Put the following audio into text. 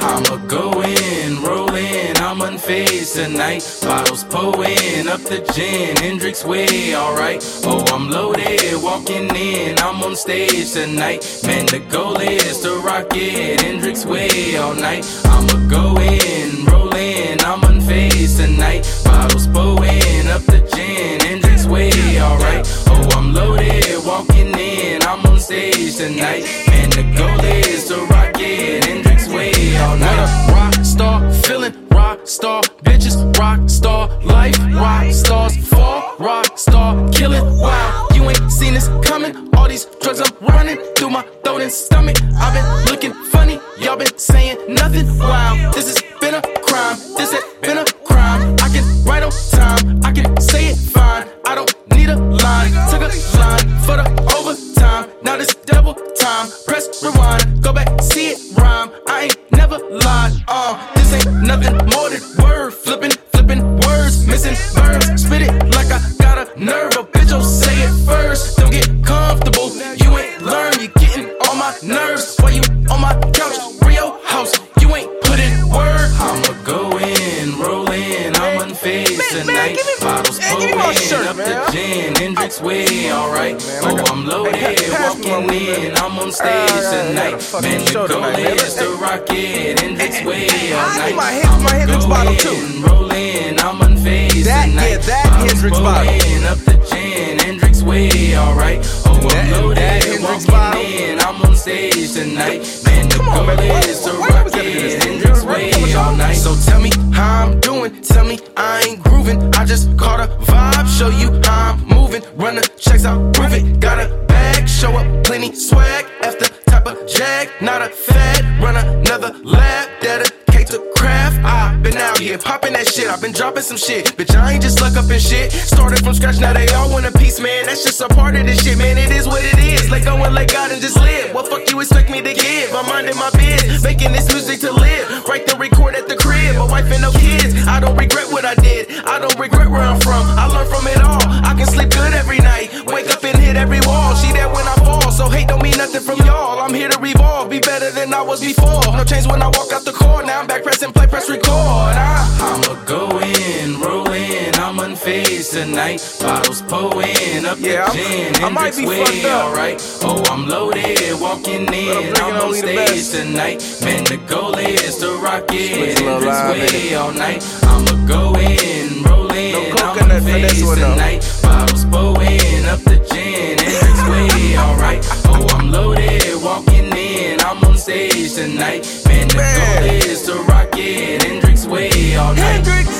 I'ma go in, roll in, I'm unfazed tonight. Bottles pouring up the gin, Hendricks way, alright. Oh, I'm loaded, walking in, I'm on stage tonight. Man, the goal is to rock it, Hendricks way all night. I'ma go in, roll in, I'm unfazed tonight. Bottles pouring up the gin, Hendricks way, alright. Oh, I'm loaded, walking in, I'm on stage tonight. Man, the goal is to rock rock star killing. Wow, you ain't seen this coming. All these drugs I'm running through my throat and stomach. I've been looking funny, y'all been saying nothing. Wow, this has been a crime. This has been a crime. I can write on time, I can say it fine. I don't need a line. Took a line for the overtime. Now this double time. Press rewind, go back, see it rhyme. I ain't never lied. Uh, this ain't nothing more up man. the gin, Hendricks way, alright. Oh, I'm loaded, Hey, pass me my walking in, I'm on stage I got a tonight. Man, the goal is to rock it, Hendricks way all I need night. my Hen- my Hendricks bottle, too. in, roll I'm unfazed That- yeah, tonight. that Bottles Hendricks bottle. up the gin, Hendricks way, alright. Oh, I'm That- loaded, that Hendricks walking in, I'm on stage tonight. Man, the goal is to rock that it. Hendricks way all night. So tell me prove it. Got a bag, show up plenty swag. After type of jag, not a fad. Run another lab, dedicate to craft. I've been out here popping that shit. I've been dropping some shit. Bitch, I ain't just luck up and shit. Started from scratch, now they all want a piece, man. That's just a part of this shit, man. It is what it is. Let go and let God and just live. What fuck you expect me to give? I'm minding my biz, making this music to live. Write the record at the crib, My wife and no kids. I don't regret what I did. I don't regret where I'm from. I learned from it all. I can sleep good every night. Wake up every wall. She there when I fall. So hate don't mean nothing from y'all. I'm here to revolve, be better than I was before. No change when I walk out the court. Now I'm back pressing play, press record. I'ma go in, roll in, I'm unfazed tonight. Bottles pouring up Yeah, the I'm- gin, I might be fucked up. alright. Oh, I'm loaded, walking in, drinking I'm on stage tonight. Man, the goal is to rock it, Squeeze a little Hendricks way all night. I'ma go in, roll in, No I'm coconut for this unfazed one, tonight. Tonight. Man, the goal is to rock it, Hendricks way all night. Hendricks